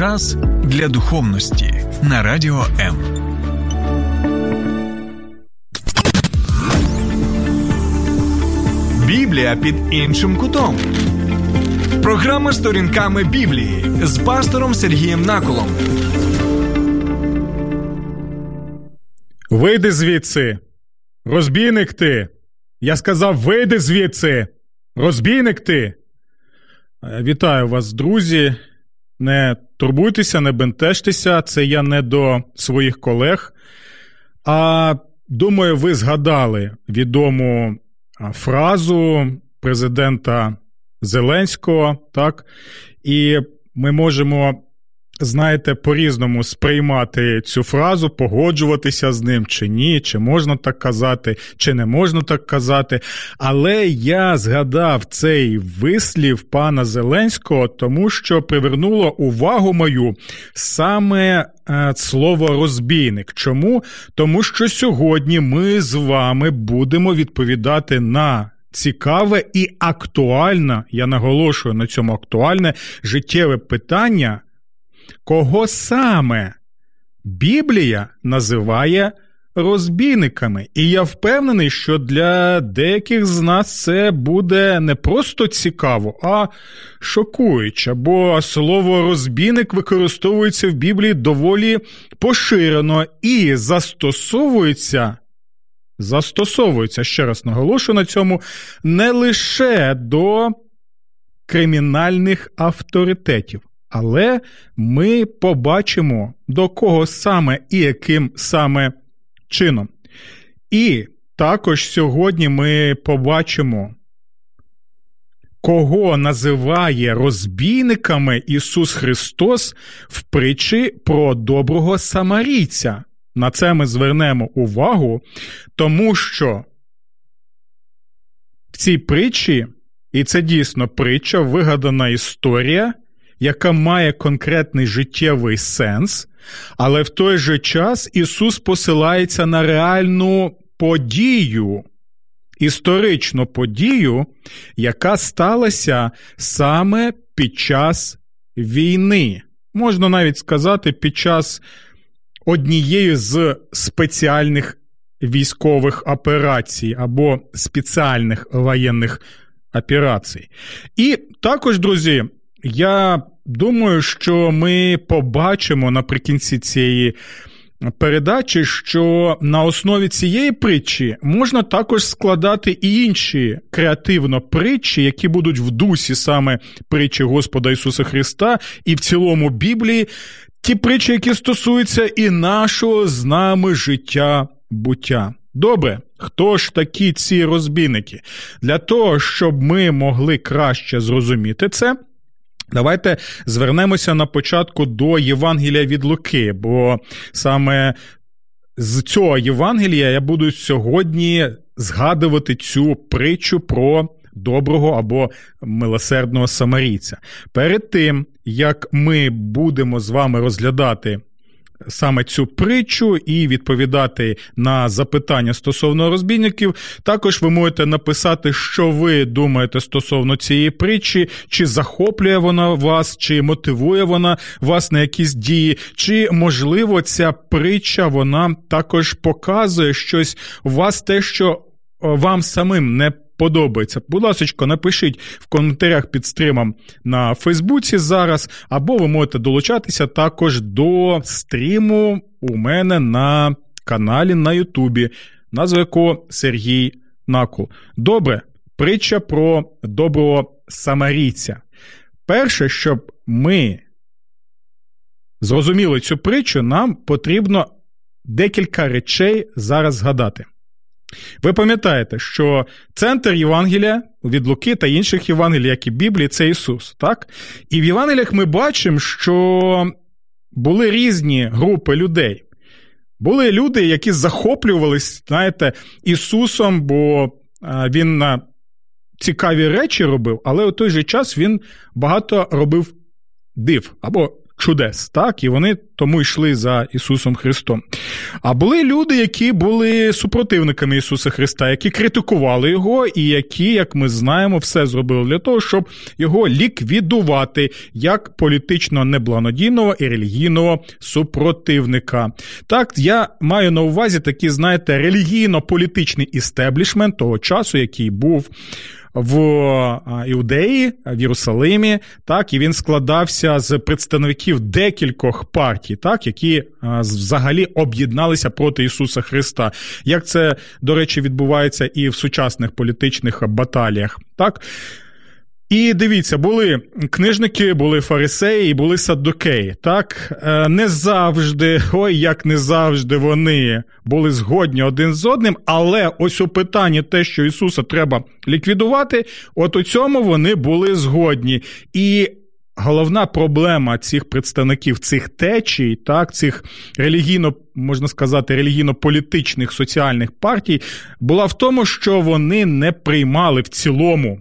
Час для духовності на радіо М. Біблія під іншим кутом. Програма сторінками Біблії з пастором Сергієм Наколом. Вийди звідси. Розбійник ти. Я сказав, вийди звідси. Розбійник ти. Е, Вітаю вас, друзі. Не турбуйтеся, не бентежтеся. Це я не до своїх колег. А думаю, ви згадали відому фразу президента Зеленського, так? І ми можемо, знаєте, по-різному сприймати цю фразу, погоджуватися з ним чи ні, чи можна так казати, чи не можна так казати. Але я згадав цей вислів пана Зеленського, тому що привернуло увагу мою саме е, слово розбійник. Чому? Тому що сьогодні ми з вами будемо відповідати на. Цікаве і актуальне, я наголошую на цьому актуальне життєве питання, кого саме Біблія називає розбійниками. І я впевнений, що для деяких з нас це буде не просто цікаво, а шокуюче, бо слово розбійник використовується в Біблії доволі поширено і застосовується. Застосовується, ще раз наголошую на цьому, не лише до кримінальних авторитетів, але ми побачимо, до кого саме і яким саме чином. І також сьогодні ми побачимо, кого називає розбійниками Ісус Христос в притчі про доброго самарійця. На це ми звернемо увагу, тому що в цій притчі, і це дійсно притча, вигадана історія, яка має конкретний життєвий сенс, але в той же час Ісус посилається на реальну подію, історичну подію, яка сталася саме під час війни. Можна навіть сказати, під час однієї з спеціальних військових операцій або спеціальних воєнних операцій. І також, друзі, я думаю, що ми побачимо наприкінці цієї. Передачі, що на основі цієї притчі можна також складати і інші креативно притчі, які будуть в дусі саме притчі Господа Ісуса Христа, і в цілому Біблії, ті притчі, які стосуються і нашого з нами життя буття. Добре, хто ж такі ці розбійники? Для того, щоб ми могли краще зрозуміти це. Давайте звернемося на початку до Євангелія від Луки, бо саме з цього Євангелія я буду сьогодні згадувати цю притчу про доброго або милосердного самарійця. Перед тим, як ми будемо з вами розглядати саме цю притчу і відповідати на запитання стосовно розбійників. Також ви можете написати, що ви думаєте стосовно цієї притчі, чи захоплює вона вас, чи мотивує вона вас на якісь дії, чи можливо ця притча вона також показує щось у вас, те, що вам самим не подобається. Будь ласка, напишіть в коментарях під стримом на Фейсбуці зараз, або ви можете долучатися також до стріму у мене на каналі на Ютубі, назва якого Сергій Накул. Добре, притча про доброго самарійця. Перше, щоб ми зрозуміли цю притчу, нам потрібно декілька речей зараз згадати. Ви пам'ятаєте, що центр Євангелія від Луки та інших Євангелій, як і Біблії, це Ісус. так? І в Євангеліях ми бачимо, що були різні групи людей. Були люди, які захоплювалися, знаєте, Ісусом, бо Він цікаві речі робив, але у той же час він багато робив див або чудес, так, і вони тому йшли за Ісусом Христом. А були люди, які були супротивниками Ісуса Христа, які критикували його, і які, як ми знаємо, все зробили для того, щоб його ліквідувати як політично неблагонадійного і релігійного супротивника. Так, я маю на увазі такий, знаєте, релігійно-політичний істеблішмент того часу, який був в Іудеї, в Єрусалимі, так і він складався з представників декількох партій, так які взагалі об'єдналися проти Ісуса Христа. Як це, до речі, відбувається і в сучасних політичних баталіях, так. І дивіться, були книжники, були фарисеї, були саддукеї. Так е, не завжди, ой, як не завжди вони були згодні один з одним, але ось у питанні те, що Ісуса треба ліквідувати, от у цьому вони були згодні. І головна проблема цих представників цих течій, так, цих релігійно, можна сказати, релігійно-політичних соціальних партій, була в тому, що вони не приймали в цілому.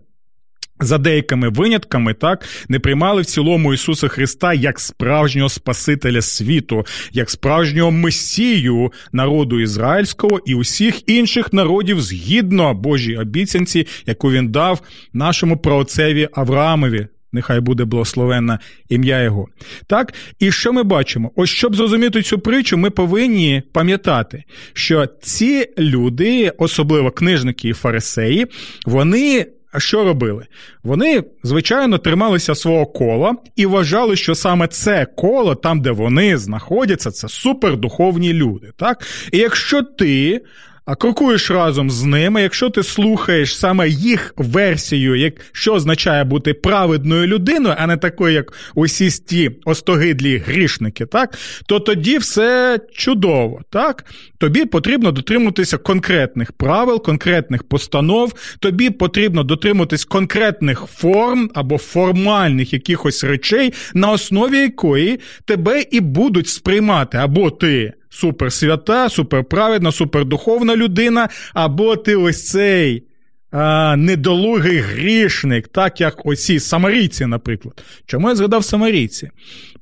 За деякими винятками, так не приймали в цілому Ісуса Христа як справжнього Спасителя світу, як справжнього месію народу ізраїльського і усіх інших народів згідно Божій обіцянці, яку він дав нашому праотцеві Авраамові. Нехай буде благословенна ім'я Його. Так, і що ми бачимо? Ось щоб зрозуміти цю притчу, ми повинні пам'ятати, що ці люди, особливо книжники і фарисеї, вони а що робили? Вони, звичайно, трималися свого кола і вважали, що саме це коло, там, де вони знаходяться, це супердуховні люди. Так? І якщо ти а крокуєш разом з ними, якщо ти слухаєш саме їх версію, як що означає бути праведною людиною, а не такою, як усі ті остогидлі грішники, так, то тоді все чудово. так? Тобі потрібно дотримуватися конкретних правил, конкретних постанов, тобі потрібно дотримуватись конкретних форм або формальних якихось речей, на основі якої тебе і будуть сприймати або ти суперсвята, суперправедна, супердуховна людина, або ти ось цей а, недолугий грішник, так як оці самарійці, наприклад. Чому я згадав самарійці?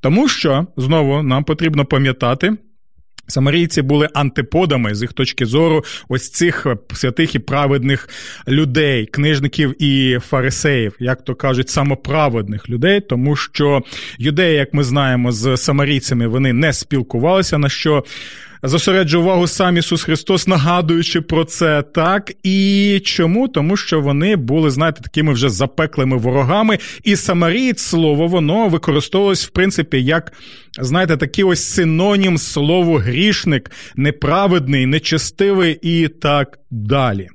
Тому що знову нам потрібно пам'ятати. Самарійці були антиподами з їх точки зору ось цих святих і праведних людей, книжників і фарисеїв, як то кажуть, самоправедних людей, тому що юдеї, як ми знаємо, з самарійцями вони не спілкувалися, на що зосереджує увагу сам Ісус Христос, нагадуючи про це, так і чому? Тому що вони були, знаєте, такими вже запеклими ворогами, і самарієць слово воно використовувалось, в принципі, як, знаєте, такий ось синонім слову грішник, неправедний, нечестивий і так далі.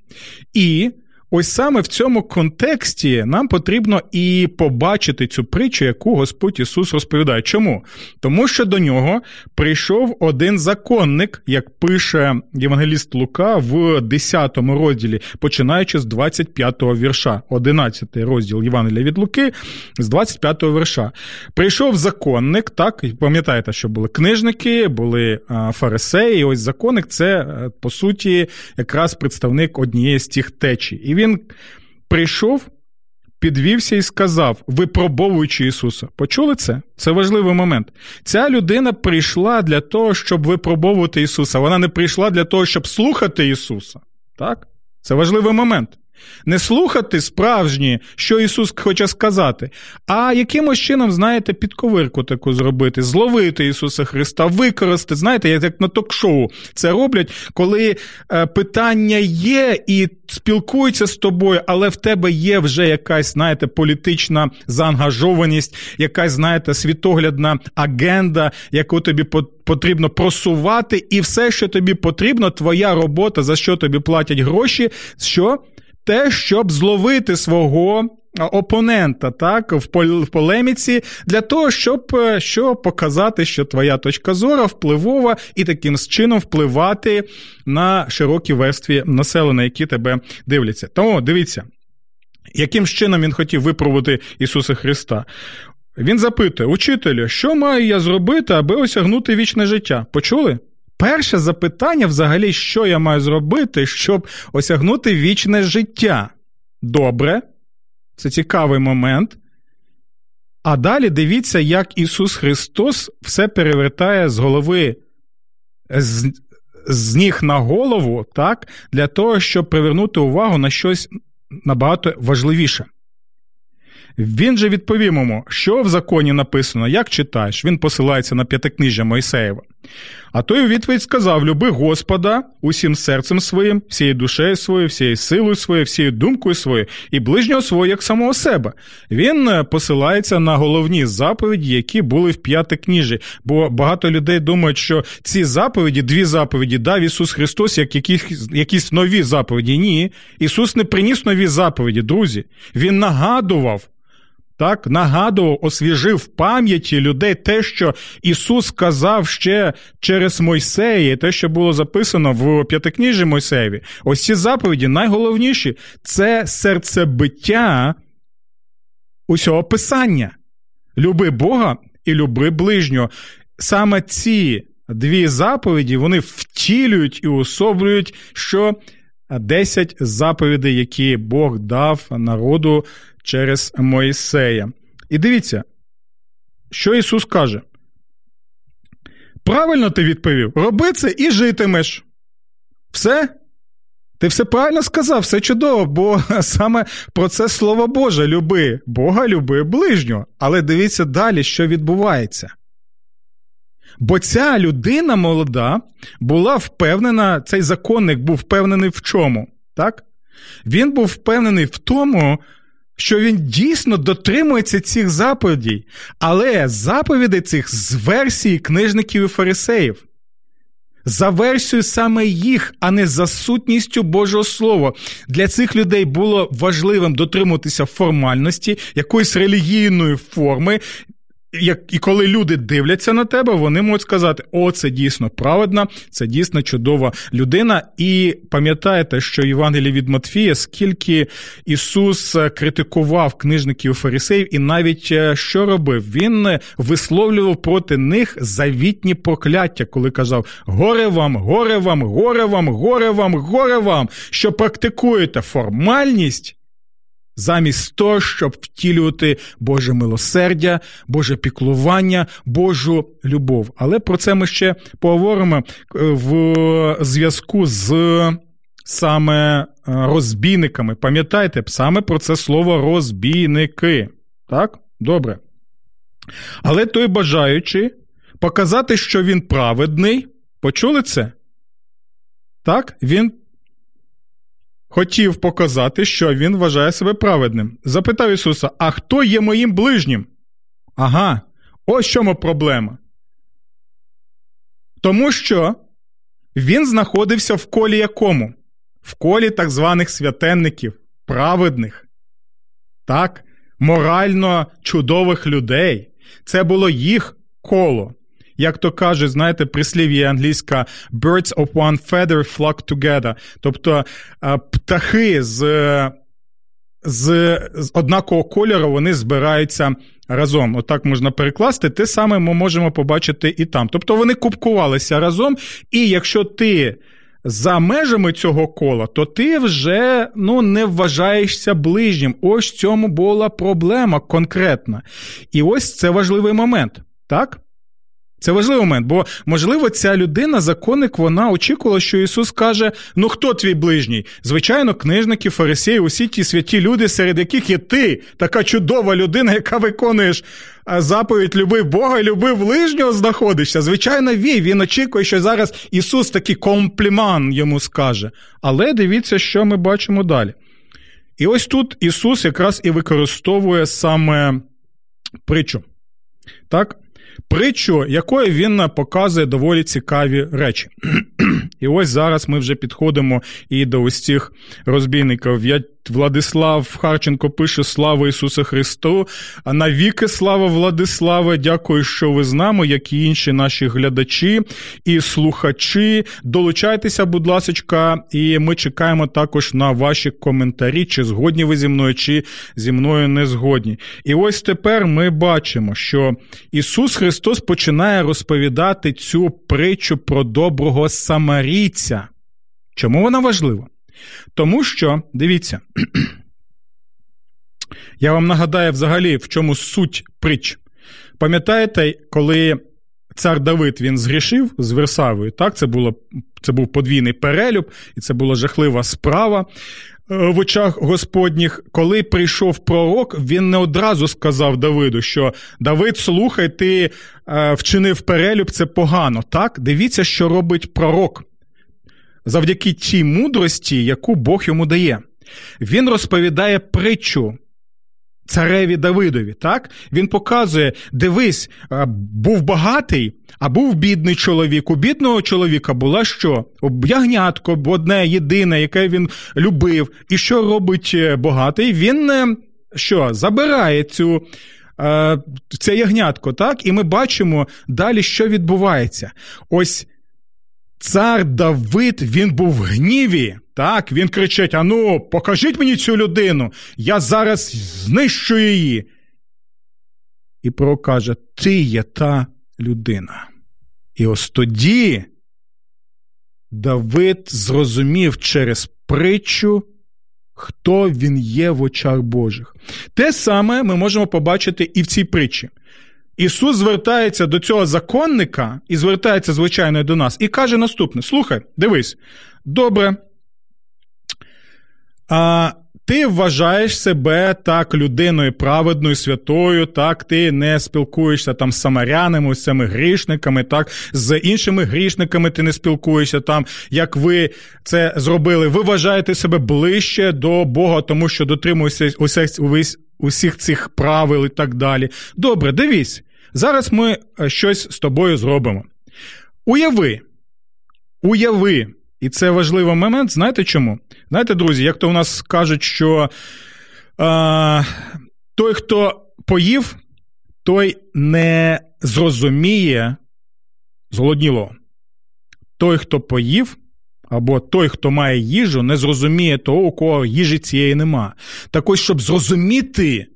І Ось саме в цьому контексті нам потрібно і побачити цю притчу, яку Господь Ісус розповідає. Чому? Тому що до нього прийшов один законник, як пише Євангеліст Лука в 10 розділі, починаючи з 25-го вірша, 11 розділ Євангелія від Луки, з 25-го вірша. Прийшов законник, так, пам'ятаєте, що були книжники, були фарисеї. Ось законник це, е, по суті, якраз представник однієї з тих течій. І він він прийшов, підвівся і сказав, випробовуючи Ісуса. Почули це? Це важливий момент. Ця людина прийшла для того, щоб випробовувати Ісуса. Вона не прийшла для того, щоб слухати Ісуса. Так? Це важливий момент. Не слухати справжні, що Ісус хоче сказати, а якимось чином, знаєте, підковирку таку зробити, зловити Ісуса Христа, використати, знаєте, як на ток-шоу це роблять, коли е, питання є і спілкуються з тобою, але в тебе є вже якась, знаєте, політична заангажованість, якась, знаєте, світоглядна агенда, яку тобі потрібно просувати, і все, що тобі потрібно, твоя робота, за що тобі платять гроші, що? Те, щоб зловити свого. Опонента так в полеміці для того, щоб е, що показати, що твоя точка зору впливова і таким чином впливати на широкі верстві населення, які тебе дивляться. Тому дивіться, яким чином він хотів випробувати Ісуса Христа. Він запитує: Учителю, що маю я зробити, аби осягнути вічне життя? Почули? Перше запитання, взагалі, що я маю зробити, щоб осягнути вічне життя. Добре, це цікавий момент. А далі дивіться, як Ісус Христос все перевертає з голови з, з ніг на голову, так, для того, щоб привернути увагу на щось набагато важливіше. Він же відповів йому, що в законі написано, як читаєш, він посилається на п'ятикнижжя Мойсеєва. А той у відповідь сказав: Люби Господа усім серцем своїм, всією душею своєю, всією силою своєю, всією думкою своєю і ближнього свого як самого себе. Він е, посилається на головні заповіді, які були в п'ятикніжі. Бо багато людей думають, що ці заповіді, дві заповіді, дав Ісус Христос як якісь, якісь нові заповіді. Ні, Ісус не приніс нові заповіді, друзі. Він нагадував так нагадував, освіжив в пам'яті людей те, що Ісус сказав ще через Мойсея, те, що було записано в п'ятикніжі Мойсеєві. Ось ці заповіді найголовніші це серцебиття усього писання. Люби Бога і люби ближнього. Саме ці дві заповіді вони втілюють і особлюють, що 10 заповідей, які Бог дав народу через Моїсея. І дивіться, що Ісус каже. Правильно ти відповів, роби це і житимеш. Все? Ти все правильно сказав, все чудово, бо саме про це слово Боже люби, Бога люби ближнього. Але дивіться далі, що відбувається. Бо ця людина молода була впевнена, цей законник був впевнений в чому? Так? Він був впевнений в тому, що він дійсно дотримується цих заповідей, але заповідей цих з версії книжників і фарисеїв. За версією саме їх, а не за сутністю Божого Слова. Для цих людей було важливим дотримуватися формальності, якоїсь релігійної форми, як і коли люди дивляться на тебе, вони можуть сказати: о, це дійсно праведна, це дійсно чудова людина. І пам'ятаєте, що Євангелії від Матфія, скільки Ісус критикував книжників і навіть е, що робив? Він висловлював проти них завітні прокляття, коли казав: Горе вам, горе вам, горе вам, горе вам, горе вам, що практикуєте формальність замість того, щоб втілювати Боже милосердя, Боже піклування, Божу любов. Але про це ми ще поговоримо е, в зв'язку з саме е, розбійниками. Пам'ятайте, саме про це слово розбійники. Так? Добре. Але той бажаючи показати, що він праведний, почули це? Так, він хотів показати, що він вважає себе праведним. Запитав Ісуса: А хто є моїм ближнім? Ага, ось чому проблема. Тому що він знаходився в колі якому? В колі так званих святенників, праведних, так, морально чудових людей. Це було їх коло як то каже, знаєте, прислів'я англійська birds of one feather flock together. Тобто птахи з з, з однакового кольору вони збираються разом. Отак можна перекласти. Те саме ми можемо побачити і там. Тобто вони купкувалися разом, і якщо ти. За межами цього кола, то ти вже ну, не вважаєшся ближнім. Ось в цьому була проблема конкретна. І ось це важливий момент, так? Це важливий момент, бо, можливо, ця людина, законник, вона очікувала, що Ісус каже: Ну хто твій ближній? Звичайно, книжники, фарисеї, усі ті святі люди, серед яких є ти, така чудова людина, яка виконуєш заповідь люби Бога люби ближнього, знаходишся. Звичайно, він, він очікує, що зараз Ісус такий компліман йому скаже. Але дивіться, що ми бачимо далі. І ось тут Ісус якраз і використовує саме притчу. Так? Притчу, якою він показує доволі цікаві речі. І ось зараз ми вже підходимо і до ось цих розбійників. Я Владислав Харченко пише Слава Ісусу Христу! А навіки слава Владиславе! Дякую, що ви з нами, як і інші наші глядачі і слухачі. Долучайтеся, будь ласка, і ми чекаємо також на ваші коментарі, чи згодні ви зі мною, чи зі мною не згодні. І ось тепер ми бачимо, що Ісус Христос починає розповідати цю притчу про доброго самарійця. Чому вона важлива? Тому що, дивіться, Я вам нагадаю взагалі, в чому суть притч. Пам'ятаєте, коли цар Давид він згрішив з Версавою, так, це було, це був подвійний перелюб, і це була жахлива справа е, в очах Господніх. Коли прийшов пророк, він не одразу сказав Давиду, що Давид, слухай, ти е, вчинив перелюб, це погано. Так, дивіться, що робить пророк. Завдяки тій мудрості, яку Бог йому дає. Він розповідає притчу цареві Давидові. Так? Він показує: дивись, був багатий, а був бідний чоловік. У бідного чоловіка була що? Ягнятко, одне єдине, яке він любив. І що робить е, багатий? Він е, що, забирає цю. Е, це ягнятко, так? І ми бачимо далі, що відбувається. Ось цар Давид він був в гніві. Так, він кричить: Ану, покажіть мені цю людину, я зараз знищу її. І пророк каже: Ти є та людина. І ось тоді Давид зрозумів через притчу, хто він є в очах Божих. Те саме ми можемо побачити і в цій притчі. Ісус звертається до цього законника і звертається, звичайно, до нас, і каже наступне: Слухай, дивись, добре. А ти вважаєш себе так людиною праведною, святою, так, ти не спілкуєшся там з самарянами, з цими грішниками, так, з іншими грішниками ти не спілкуєшся там, як ви це зробили. Ви вважаєте себе ближче до Бога, тому що дотримуєшся усіх, усіх цих правил і так далі. Добре, дивись, зараз ми е, щось з тобою зробимо. Уяви, уяви. І це важливий момент. Знаєте чому? Знаєте, друзі, як то у нас кажуть, що е, той, хто поїв, той не зрозуміє зголодніло. Той, хто поїв, або той, хто має їжу, не зрозуміє того, у кого їжі цієї нема. Так ось, щоб зрозуміти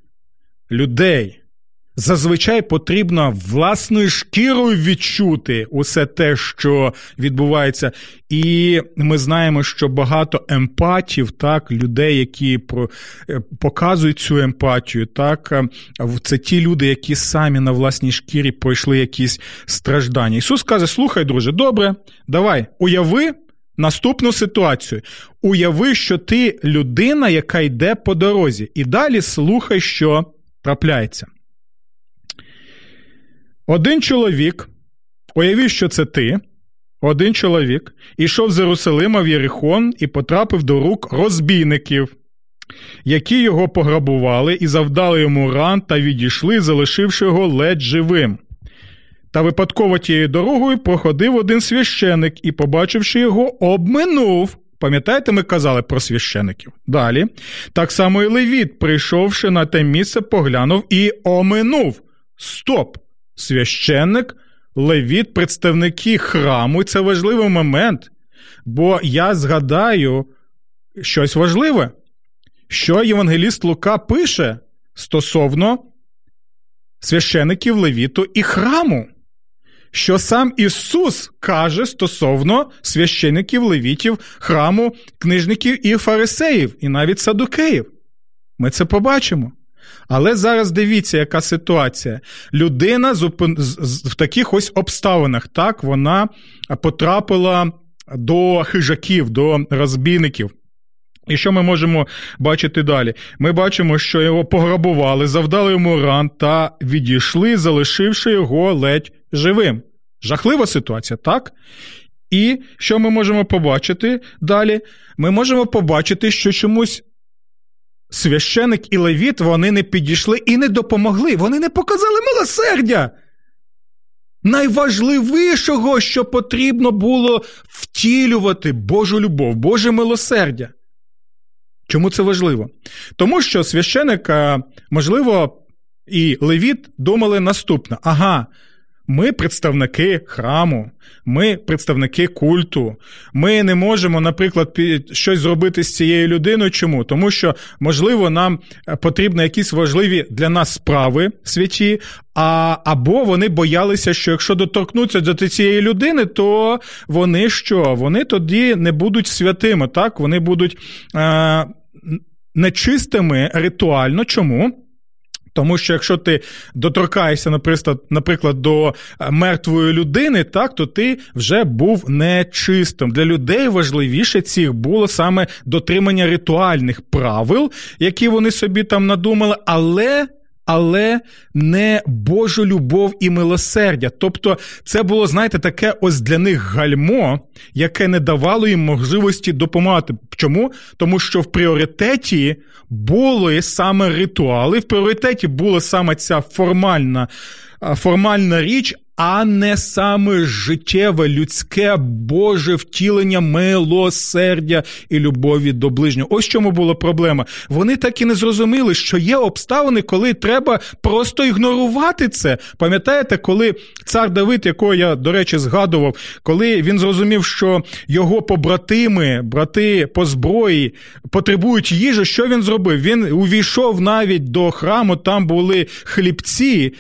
людей, зазвичай потрібно власною шкірою відчути усе те, що відбувається. І ми знаємо, що багато емпатів, так, людей, які е, показують цю емпатію, так, е, це ті люди, які самі на власній шкірі пройшли якісь страждання. Ісус каже: слухай, друже, добре, давай, уяви. Наступну ситуацію. Уяви, що ти людина, яка йде по дорозі, і далі слухай, що трапляється. Один чоловік, уявив, що це ти, один чоловік, ішов з Єрусалима в Єрихон і потрапив до рук розбійників, які його пограбували і завдали йому ран та відійшли, залишивши його ледь живим. Та випадково тією дорогою проходив один священик і, побачивши його, обминув. Пам'ятаєте, ми казали про священиків? Далі. Так само і Левіт, прийшовши на те місце, поглянув і оминув. Стоп! священник, левіт, представники храму. І це важливий момент. Бо я згадаю щось важливе, що Євангеліст Лука пише стосовно священиків Левіту і храму. Що сам Ісус каже стосовно священиків, левітів, храму, книжників і фарисеїв, і навіть садукеїв. Ми це побачимо. Але зараз дивіться, яка ситуація. Людина в таких ось обставинах, так, вона потрапила до хижаків, до розбійників. І що ми можемо бачити далі? Ми бачимо, що його пограбували, завдали йому ран та відійшли, залишивши його ледь живим. Жахлива ситуація, так? І що ми можемо побачити далі? Ми можемо побачити, що чомусь священик і левіт вони не підійшли і не допомогли. Вони не показали милосердя. Найважливішого, що потрібно було втілювати Божу любов, Боже милосердя. Чому це важливо? Тому що священик, можливо, і левіт думали наступне: ага, ми представники храму, ми представники культу. Ми не можемо, наприклад, щось зробити з цією людиною. Чому? Тому що, можливо, нам е, потрібні якісь важливі для нас справи святі, а, або вони боялися, що якщо доторкнуться до цієї людини, то вони що? Вони тоді не будуть святими, так? Вони будуть. Е, нечистими ритуально. Чому? Тому що якщо ти доторкаєшся, наприклад, наприклад, до е, мертвої людини, так то ти вже був нечистим. Для людей важливіше цих було саме дотримання ритуальних правил, які вони собі там надумали, але але не Божу любов і милосердя. Тобто, це було, знаєте, таке ось для них гальмо, яке не давало їм можливості допомагати. Чому? Тому що в пріоритеті були саме ритуали, в пріоритеті була саме ця формальна, формальна річ, а не саме життєве, людське Боже втілення милосердя і любові до ближнього. Ось чому була проблема. Вони так і не зрозуміли, що є обставини, коли треба просто ігнорувати це. Пам'ятаєте, коли цар Давид, якого я, до речі, згадував, коли він зрозумів, що його побратими, брати по зброї потребують їжі, що він зробив? Він увійшов навіть до храму, там були хлібці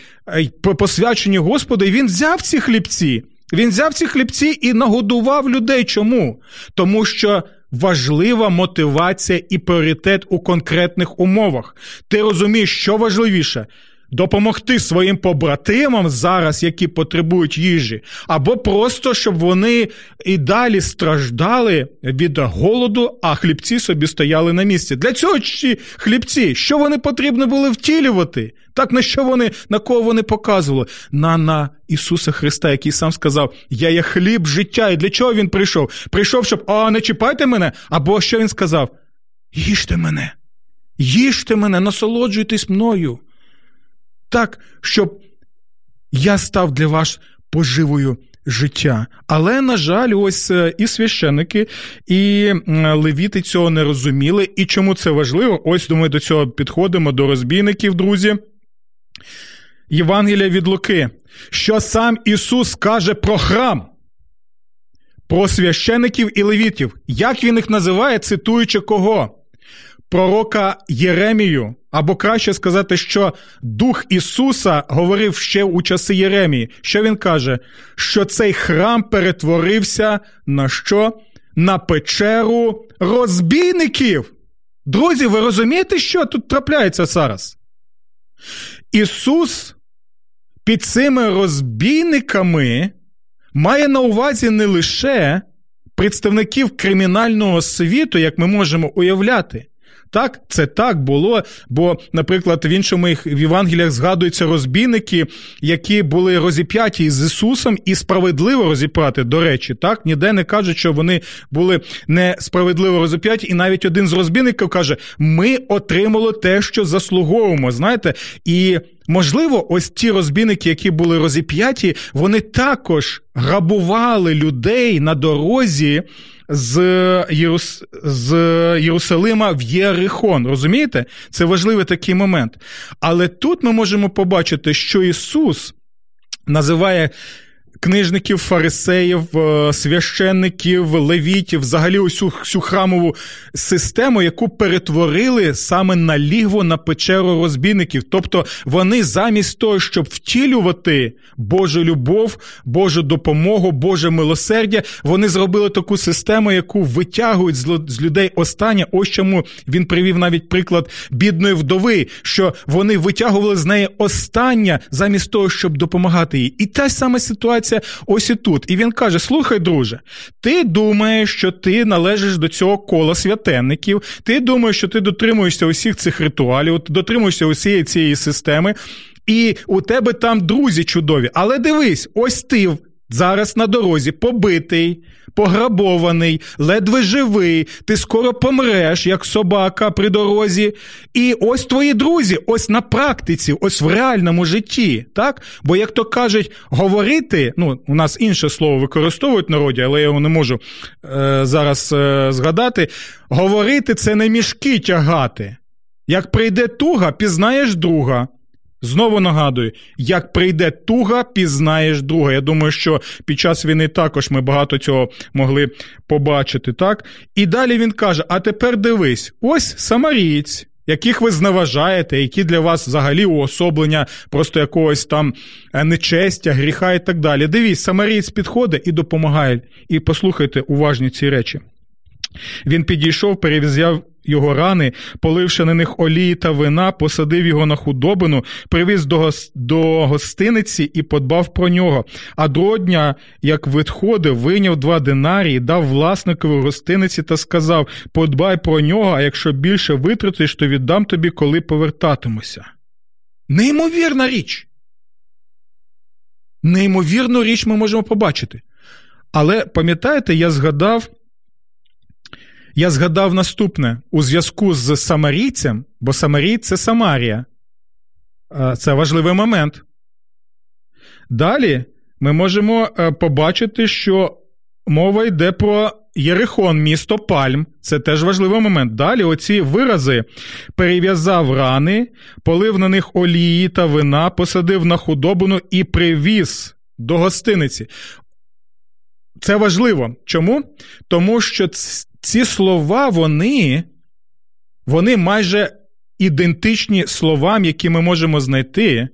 посвячені Господу, і він взяв ці хлібці. Він взяв ці хлібці і нагодував людей. Чому? Тому що важлива мотивація і пріоритет у конкретних умовах. Ти розумієш, що важливіше? Допомогти своїм побратимам зараз, які потребують їжі, або просто щоб вони і далі страждали від голоду, а хлібці собі стояли на місці. Для цього ці хлібці, що вони потрібно були втілювати? Так на що вони на кого вони показували? На на Ісуса Христа, який сам сказав: Я є хліб життя. І для чого він прийшов? Прийшов, щоб а не чіпайте мене. Або що він сказав? Їжте мене, їжте мене, насолоджуйтесь мною так, щоб я став для вас поживою життя. Але, на жаль, ось е, і священники, і левіти цього не розуміли. І чому це важливо? Ось ми до цього підходимо до розбійників, друзі. Євангелія від Луки, що сам Ісус каже про храм, про священиків і левітів. Як він їх називає, цитуючи кого? Пророка Єремію, або краще сказати, що Дух Ісуса говорив ще у часи Єремії. Що він каже? Що цей храм перетворився на що? На печеру розбійників. Друзі, ви розумієте, що тут трапляється зараз? Ісус під цими розбійниками має на увазі не лише представників кримінального світу, як ми можемо уявляти. Так, це так було. Бо, наприклад, в іншому в Євангеліях згадуються розбійники, які були розіп'яті з Ісусом і справедливо розіп'яти, до речі, так ніде не кажуть, що вони були несправедливо розіп'яті, і навіть один з розбійників каже: ми отримали те, що заслуговуємо. Знаєте, і. Можливо, ось ті розбійники, які були розіп'яті, вони також грабували людей на дорозі з Єрус... з Єрусалима в Єрихон. Розумієте? Це важливий такий момент. Але тут ми можемо побачити, що Ісус називає книжників, фарисеїв, е, священників, левітів, взагалі усю всю храмову систему, яку перетворили саме на лігво на печеру розбійників. Тобто вони замість того, щоб втілювати Божу любов, Божу допомогу, Боже милосердя, вони зробили таку систему, яку витягують з людей останнє. Ось чому він привів навіть приклад бідної вдови, що вони витягували з неї останнє замість того, щоб допомагати їй. І та сама ситуація відбувається ось і тут. І він каже: Слухай, друже, ти думаєш, що ти належиш до цього кола святенників, ти думаєш, що ти дотримуєшся усіх цих ритуалів, дотримуєшся усієї цієї системи. І у тебе там друзі чудові. Але дивись, ось ти зараз на дорозі побитий, пограбований, ледве живий, ти скоро помреш, як собака при дорозі. І ось твої друзі, ось на практиці, ось в реальному житті. так? Бо, як то кажуть, говорити, ну, у нас інше слово використовують в народі, але я його не можу е, зараз е, згадати. Говорити це не мішки тягати. Як прийде туга, пізнаєш друга. Знову нагадую, як прийде туга, пізнаєш друга. Я думаю, що під час війни також ми багато цього могли побачити, так? І далі він каже: а тепер дивись, ось самарієць, яких ви зневажаєте, які для вас взагалі уособлення просто якогось там е, нечестя, гріха і так далі. Дивись, самарієць підходить і допомагає. І послухайте уважні ці речі. Він підійшов, перев'язав його рани, поливши на них олії та вина, посадив його на худобину, привіз до гос... до гостиниці і подбав про нього. А другого дня, як відходив, вийняв два динарії, дав власникові гостиниці та сказав: Подбай про нього, а якщо більше витратиш, то віддам тобі, коли повертатимуся. Неймовірна річ. Неймовірну річ ми можемо побачити. Але пам'ятаєте, я згадав я згадав наступне у зв'язку з Самарійцем, бо Самарій це Самарія. Це важливий момент. Далі ми можемо е, побачити, що мова йде про Єрихон, місто Пальм. Це теж важливий момент. Далі оці вирази перев'язав рани, полив на них олії та вина, посадив на худобину і привіз до гостиниці. Це важливо. Чому? Тому що ці слова, вони, вони майже ідентичні словам, які ми можемо знайти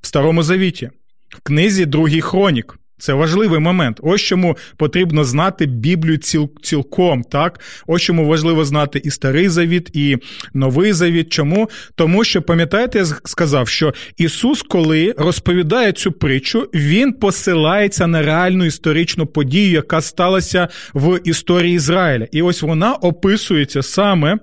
в Старому Завіті, в книзі Другий Хронік. Це важливий момент. Ось чому потрібно знати Біблію ціл, цілком. так? Ось чому важливо знати і Старий Завіт, і Новий Завіт. Чому? Тому що, пам'ятаєте, я сказав, що Ісус, коли розповідає цю притчу, Він посилається на реальну історичну подію, яка сталася в історії Ізраїля. І ось вона описується саме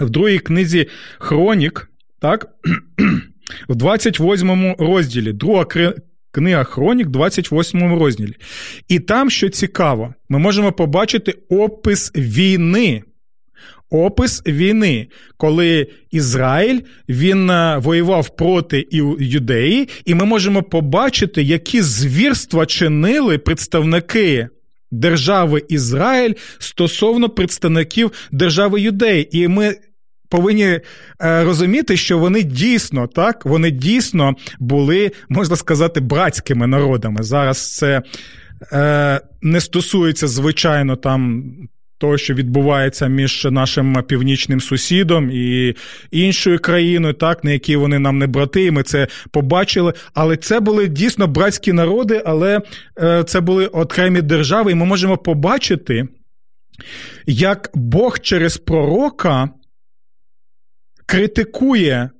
в другій книзі Хронік, так? В 28 розділі, друга Книга Хронік, 28 розділі. І там, що цікаво, ми можемо побачити опис війни. Опис війни, коли Ізраїль він е, воював проти юдеї, і ми можемо побачити, які звірства чинили представники держави Ізраїль стосовно представників держави юдеї. І ми повинні е, розуміти, що вони дійсно так, вони дійсно були, можна сказати, братськими народами. Зараз це е, не стосується, звичайно, там. Того, що відбувається між нашим північним сусідом і іншою країною, так, на якій вони нам не брати, і ми це побачили. Але це були дійсно братські народи, але е, це були окремі держави, і ми можемо побачити, як Бог через пророка критикує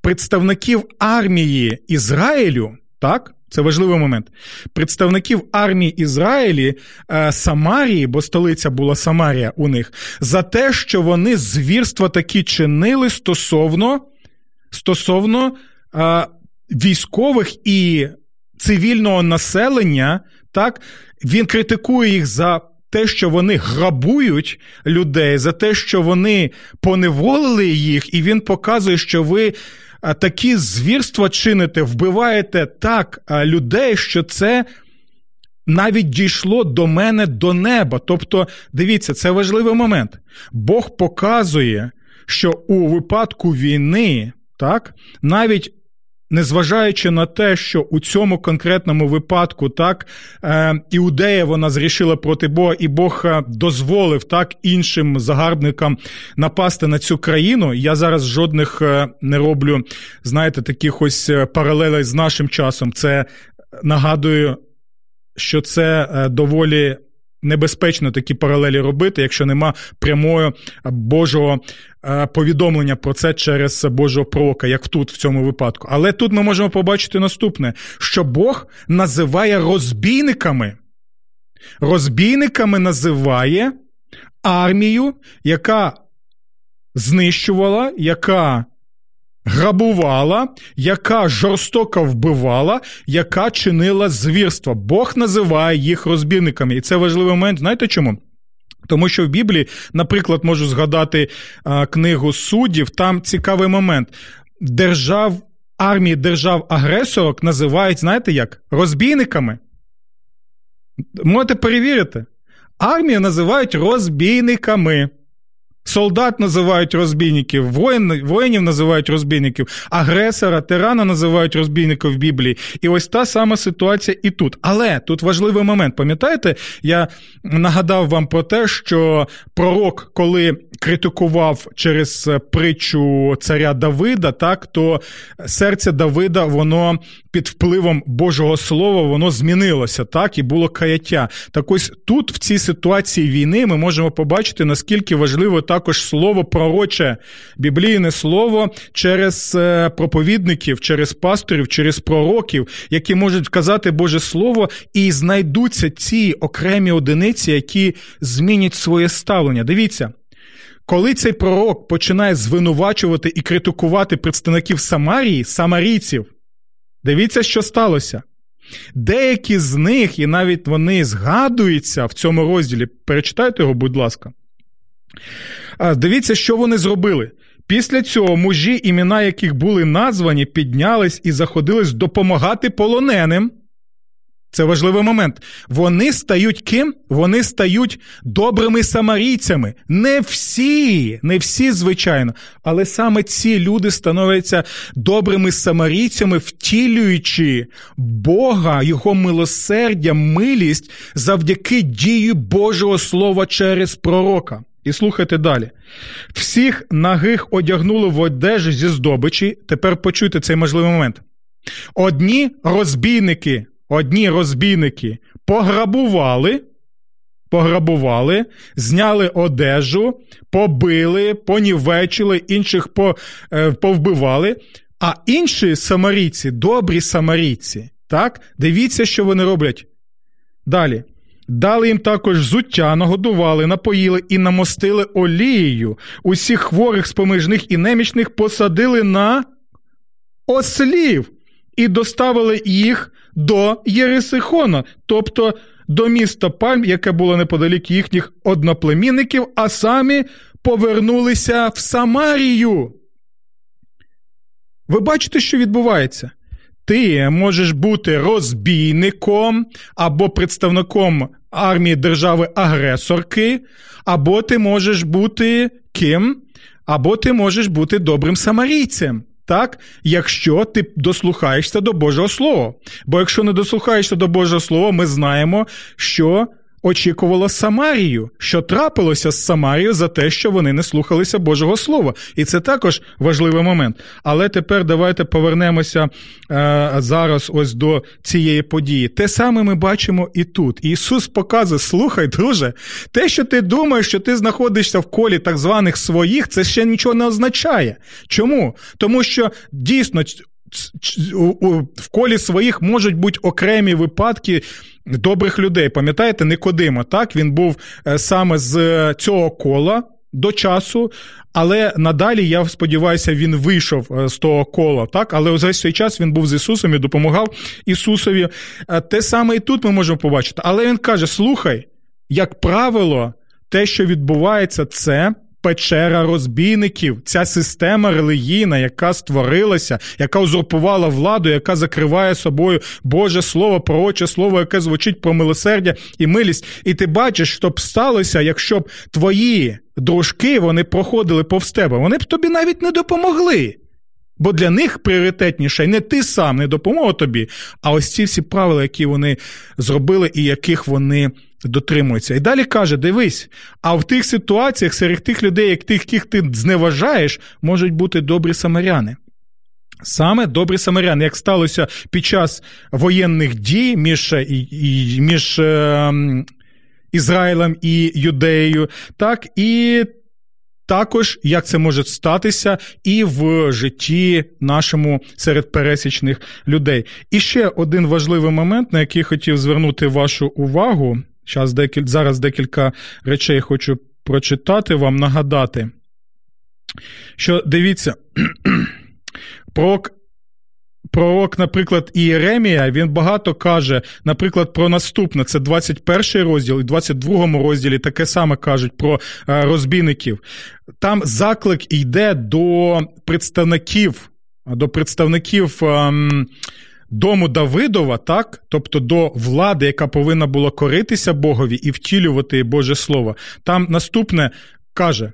представників армії Ізраїлю, так? Це важливий момент. Представників армії Ізраїлі е, Самарії, бо столиця була Самарія у них, за те, що вони звірства такі чинили стосовно стосовно е, військових і цивільного населення, так, він критикує їх за те, що вони грабують людей, за те, що вони поневолили їх, і він показує, що ви такі звірства чините, вбиваєте так людей, що це. Навіть дійшло до мене до неба. Тобто, дивіться, це важливий момент. Бог показує, що у випадку війни, так, навіть Незважаючи на те, що у цьому конкретному випадку так е, іудея вона зрішила проти Бога, і Бог е, дозволив так іншим загарбникам напасти на цю країну. Я зараз жодних е, не роблю, знаєте, таких ось паралелей з нашим часом. Це нагадую, що це доволі небезпечно такі паралелі робити, якщо нема прямого Божого повідомлення про це через Божого пророка, як тут в цьому випадку. Але тут ми можемо побачити наступне: що Бог називає розбійниками. Розбійниками називає армію, яка знищувала, яка грабувала, яка жорстоко вбивала, яка чинила звірства. Бог називає їх розбірниками. І це важливий момент. Знаєте чому? Тому що в Біблії, наприклад, можу згадати а, книгу суддів, там цікавий момент. Держав, армії держав-агресорок називають, знаєте як? Розбійниками. Можете перевірити. Армію називають розбійниками. Солдат називають розбійників, воїн, воїнів називають розбійників, агресора, тирана називають розбійником в Біблії. І ось та сама ситуація і тут. Але тут важливий момент. Пам'ятаєте, я нагадав вам про те, що пророк, коли критикував через притчу царя Давида, так то серце Давида, воно під впливом Божого Слова, воно змінилося, так, і було каяття. Так ось тут, в цій ситуації війни, ми можемо побачити, наскільки важливо також слово пророче, біблійне слово через е, проповідників, через пасторів, через пророків, які можуть вказати Боже Слово, і знайдуться ці окремі одиниці, які змінять своє ставлення. Дивіться. Коли цей пророк починає звинувачувати і критикувати представників Самарії, самарійців, дивіться, що сталося. Деякі з них, і навіть вони згадуються в цьому розділі. Перечитайте його, будь ласка. Дивіться, що вони зробили. Після цього мужі, імена яких були названі, піднялись і заходились допомагати полоненим. Це важливий момент. Вони стають ким? Вони стають добрими самарійцями. Не всі, не всі, звичайно, але саме ці люди становляться добрими самарійцями, втілюючи Бога, Його милосердя, милість завдяки дії Божого Слова через пророка. І слухайте далі. Всіх нагих одягнули в одежі зі здобичі. Тепер почуйте цей можливий момент. Одні розбійники, одні розбійники пограбували, пограбували, зняли одежу, побили, понівечили, інших е, повбивали, а інші самарійці, добрі самарійці, так, дивіться, що вони роблять. Далі. Дали їм також взуття, нагодували, напоїли і намостили олією. Усіх хворих, споміжних і немічних посадили на ослів і доставили їх до Єрисихона, тобто до міста Пальм, яке було неподалік їхніх одноплемінників, а самі повернулися в Самарію. Ви бачите, що відбувається? Ти можеш бути розбійником або представником армії держави-агресорки, або ти можеш бути ким, або ти можеш бути добрим самарійцем. Так, якщо ти дослухаєшся до Божого Слова. Бо якщо не дослухаєшся до Божого Слова, ми знаємо, що очікувало Самарію, що трапилося з Самарією за те, що вони не слухалися Божого Слова. І це також важливий момент. Але тепер давайте повернемося е, зараз ось до цієї події. Те саме ми бачимо і тут. Ісус показує: слухай, друже, те, що ти думаєш, що ти знаходишся в колі так званих своїх, це ще нічого не означає. Чому? Тому що дійсно. В колі своїх можуть бути окремі випадки добрих людей. Пам'ятаєте, Никодима, так? Він був е, саме з е, цього кола. До часу, але надалі, я сподіваюся, він вийшов е, з того кола, так? Але весь цей час він був з Ісусом і допомагав Ісусові. Те саме і тут ми можемо побачити. Але він каже: слухай, як правило, те, що відбувається, це печера розбійників, ця система релігійна, яка створилася, яка узурпувала владу, яка закриває собою Боже Слово, пророче слово, яке звучить про милосердя і милість. І ти бачиш, що б сталося, якщо б твої дружки вони проходили повз тебе, вони б тобі навіть не допомогли. Бо для них пріоритетніше не ти сам не допомога тобі, а ось ці всі правила, які вони зробили і яких вони дотримуються. І далі каже: дивись, а в тих ситуаціях, серед тих людей, яких ти зневажаєш, можуть бути добрі самаряни. Саме добрі самаряни, як сталося під час воєнних дій між між е, Ізраїлем і Юдеєю, так і також як це може статися і в житті нашому серед пересічних людей. І ще один важливий момент, на який хотів звернути вашу увагу. Зараз декіль, зараз декілька речей хочу прочитати вам, нагадати. Що дивіться, пророк Пророк, наприклад, Ієремія, він багато каже, наприклад, про наступне: це 21 розділ і 22 розділі таке саме кажуть про е, розбійників. Там заклик йде до представників, до представників. Ем, дому Давидова, так, тобто до влади, яка повинна була коритися Богові і втілювати Боже Слово, там наступне каже.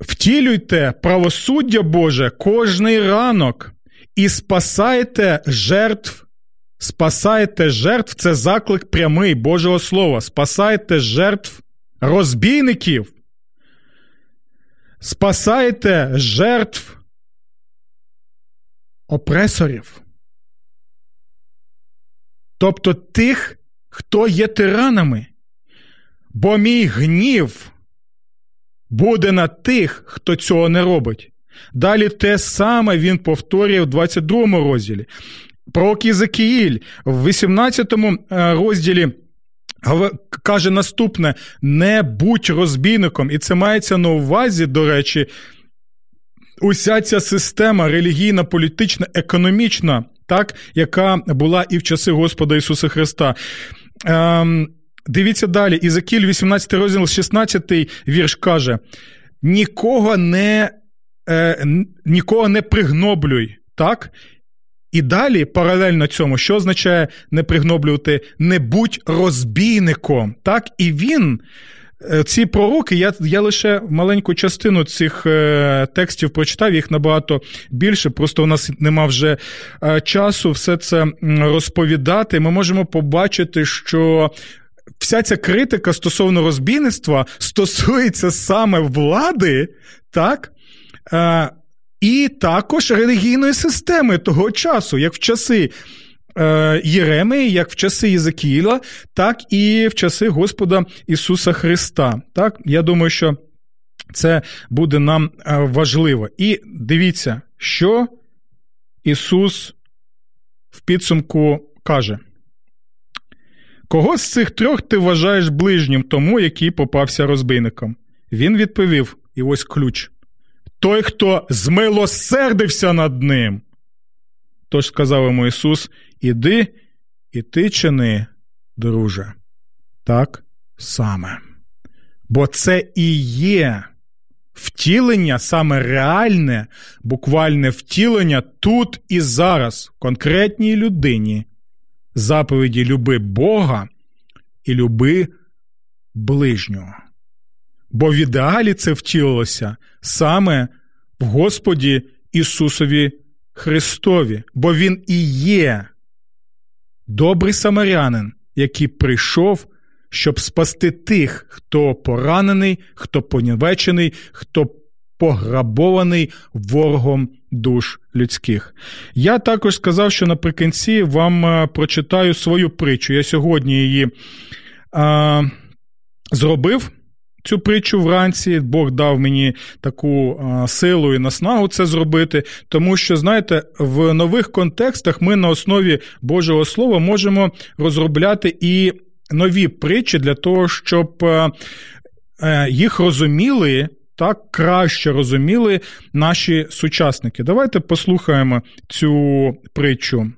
Втілюйте правосуддя Боже кожний ранок і спасайте жертв. Спасайте жертв це заклик прямий Божого Слова. Спасайте жертв розбійників. Спасайте жертв опресорів. Тобто тих, хто є тиранами. Бо мій гнів буде на тих, хто цього не робить. Далі те саме він повторює в 22 розділі. Пророк Єзекіїль в 18 е, розділі каже наступне: не будь розбійником. І це мається на увазі, до речі, уся ця система релігійна, політична, економічна, так, яка була і в часи Господа Ісуса Христа. Ем, Дивіться далі, Ізакіль, 18 розділ, 16 вірш каже: нікого не е, нікого не пригноблюй, так? І далі, паралельно цьому, що означає не пригноблювати, не будь розбійником. так? І він, ці пророки, я я лише маленьку частину цих е, текстів прочитав, їх набагато більше. Просто у нас нема вже е, часу все це розповідати. Ми можемо побачити, що вся ця критика стосовно розбійництва стосується саме влади, так? Е, і також релігійної системи того часу, як в часи е, Єремії, як в часи Єзекіїла, так і в часи Господа Ісуса Христа. Так? Я думаю, що це буде нам е, важливо. І дивіться, що Ісус в підсумку каже. Кого з цих трьох ти вважаєш ближнім тому, який попався розбийником? Він відповів: і ось ключ. Той, хто змилосердився над ним. Тож сказав йому Ісус: Іди і ти чини, друже, так саме. Бо це і є втілення, саме реальне, буквальне втілення тут і зараз, конкретній людині, заповіді люби Бога і люби ближнього. Бо в ідеалі це втілилося саме в Господі Ісусові Христові, бо Він і є добрий самарянин, який прийшов, щоб спасти тих, хто поранений, хто понівечений, хто пограбований ворогом душ людських. Я також сказав, що наприкінці вам е, прочитаю свою притчу. Я сьогодні її а, зробив. Цю притчу вранці Бог дав мені таку силу і наснагу це зробити, тому що, знаєте, в нових контекстах ми на основі Божого Слова можемо розробляти і нові притчі для того, щоб а, е, їх розуміли так краще розуміли наші сучасники. Давайте послухаємо цю притчу.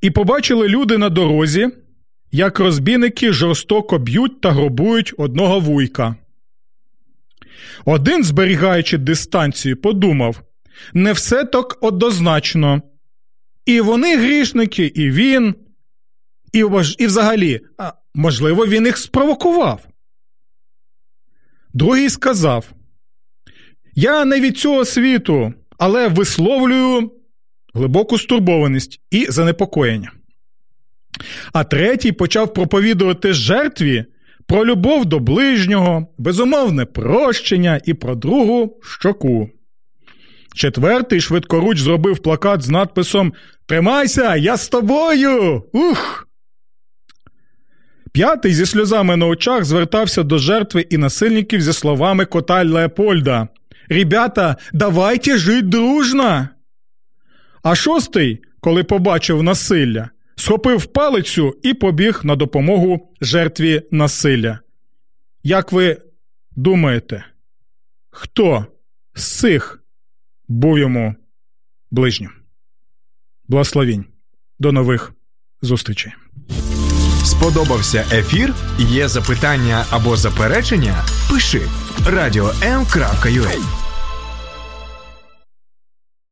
І побачили люди на дорозі, як розбійники жорстоко б'ють та гробують одного вуйка. Один, зберігаючи дистанцію, подумав не все так однозначно. І вони грішники, і він, і, і взагалі, можливо, він їх спровокував. Другий сказав: Я не від цього світу, але висловлюю глибоку стурбованість і занепокоєння. А третій почав проповідувати жертві про любов до ближнього, безумовне прощення і про другу щоку. Четвертий швидкоруч зробив плакат з надписом Тримайся, я з тобою! Ух! П'ятий зі сльозами на очах звертався до жертви і насильників зі словами кота Леопольда Ребята, давайте жить дружно. А шостий, коли побачив насилля, схопив палицю і побіг на допомогу жертві насилля. Як ви думаєте, хто з цих був йому ближнім? Благословінь. До нових зустрічей. Сподобався ефір? Є запитання або заперечення? Пиши радіом.ua